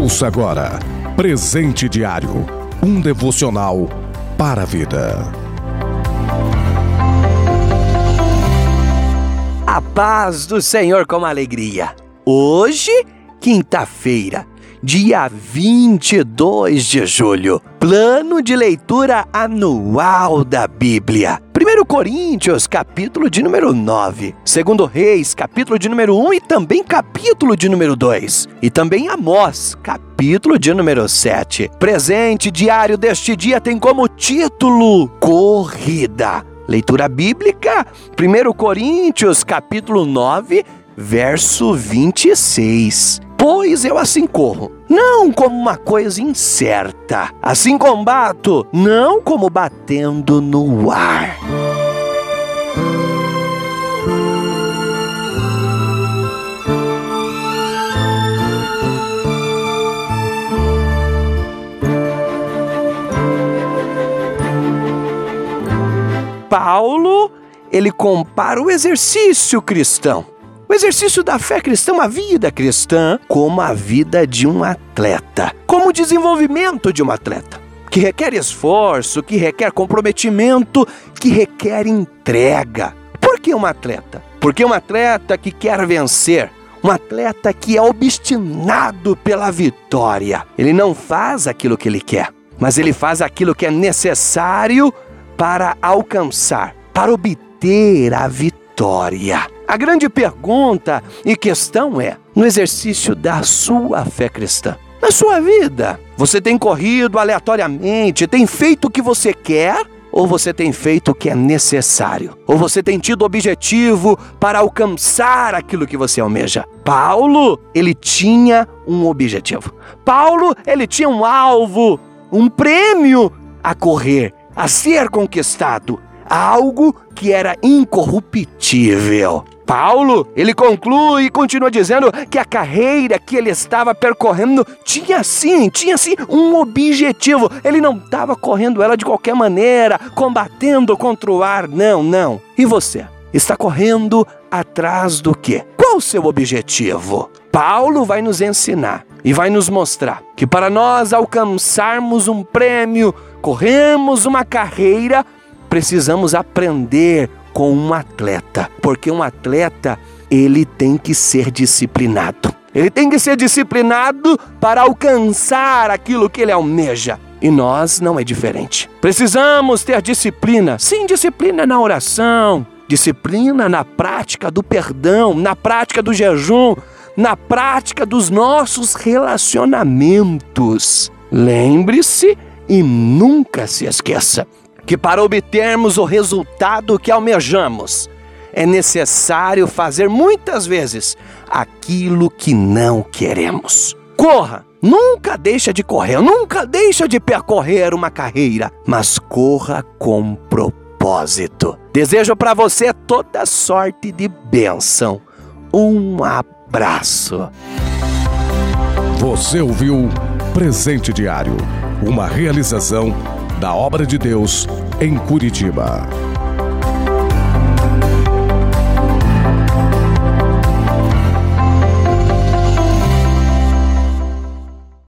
Ouça agora Presente Diário um devocional para a vida. A paz do Senhor com alegria. Hoje, quinta-feira, dia 22 de julho. Plano de leitura anual da Bíblia. 1 Coríntios, capítulo de número 9. 2 Reis, capítulo de número 1 e também capítulo de número 2. E também Amós, capítulo de número 7. Presente diário deste dia tem como título Corrida. Leitura bíblica, 1 Coríntios, capítulo 9, verso 26. Pois eu assim corro, não como uma coisa incerta. Assim combato, não como batendo no ar. Paulo, ele compara o exercício cristão o exercício da fé cristã, a vida cristã, como a vida de um atleta, como o desenvolvimento de um atleta, que requer esforço, que requer comprometimento, que requer entrega. Por que um atleta? Porque um atleta que quer vencer, um atleta que é obstinado pela vitória. Ele não faz aquilo que ele quer, mas ele faz aquilo que é necessário para alcançar, para obter a vitória. A grande pergunta e questão é: no exercício da sua fé cristã, na sua vida, você tem corrido aleatoriamente, tem feito o que você quer? Ou você tem feito o que é necessário? Ou você tem tido objetivo para alcançar aquilo que você almeja? Paulo, ele tinha um objetivo. Paulo, ele tinha um alvo, um prêmio a correr, a ser conquistado, algo que era incorruptível. Paulo, ele conclui e continua dizendo que a carreira que ele estava percorrendo tinha sim, tinha sim um objetivo. Ele não estava correndo ela de qualquer maneira, combatendo contra o ar, não, não. E você? Está correndo atrás do quê? Qual o seu objetivo? Paulo vai nos ensinar e vai nos mostrar que para nós alcançarmos um prêmio, corremos uma carreira, precisamos aprender com um atleta, porque um atleta ele tem que ser disciplinado. Ele tem que ser disciplinado para alcançar aquilo que ele almeja. E nós não é diferente. Precisamos ter disciplina, sim, disciplina na oração, disciplina na prática do perdão, na prática do jejum, na prática dos nossos relacionamentos. Lembre-se e nunca se esqueça que para obtermos o resultado que almejamos, é necessário fazer muitas vezes aquilo que não queremos. Corra! Nunca deixa de correr, nunca deixa de percorrer uma carreira, mas corra com propósito. Desejo para você toda sorte de bênção. Um abraço. Você ouviu Presente Diário, uma realização da obra de Deus em Curitiba.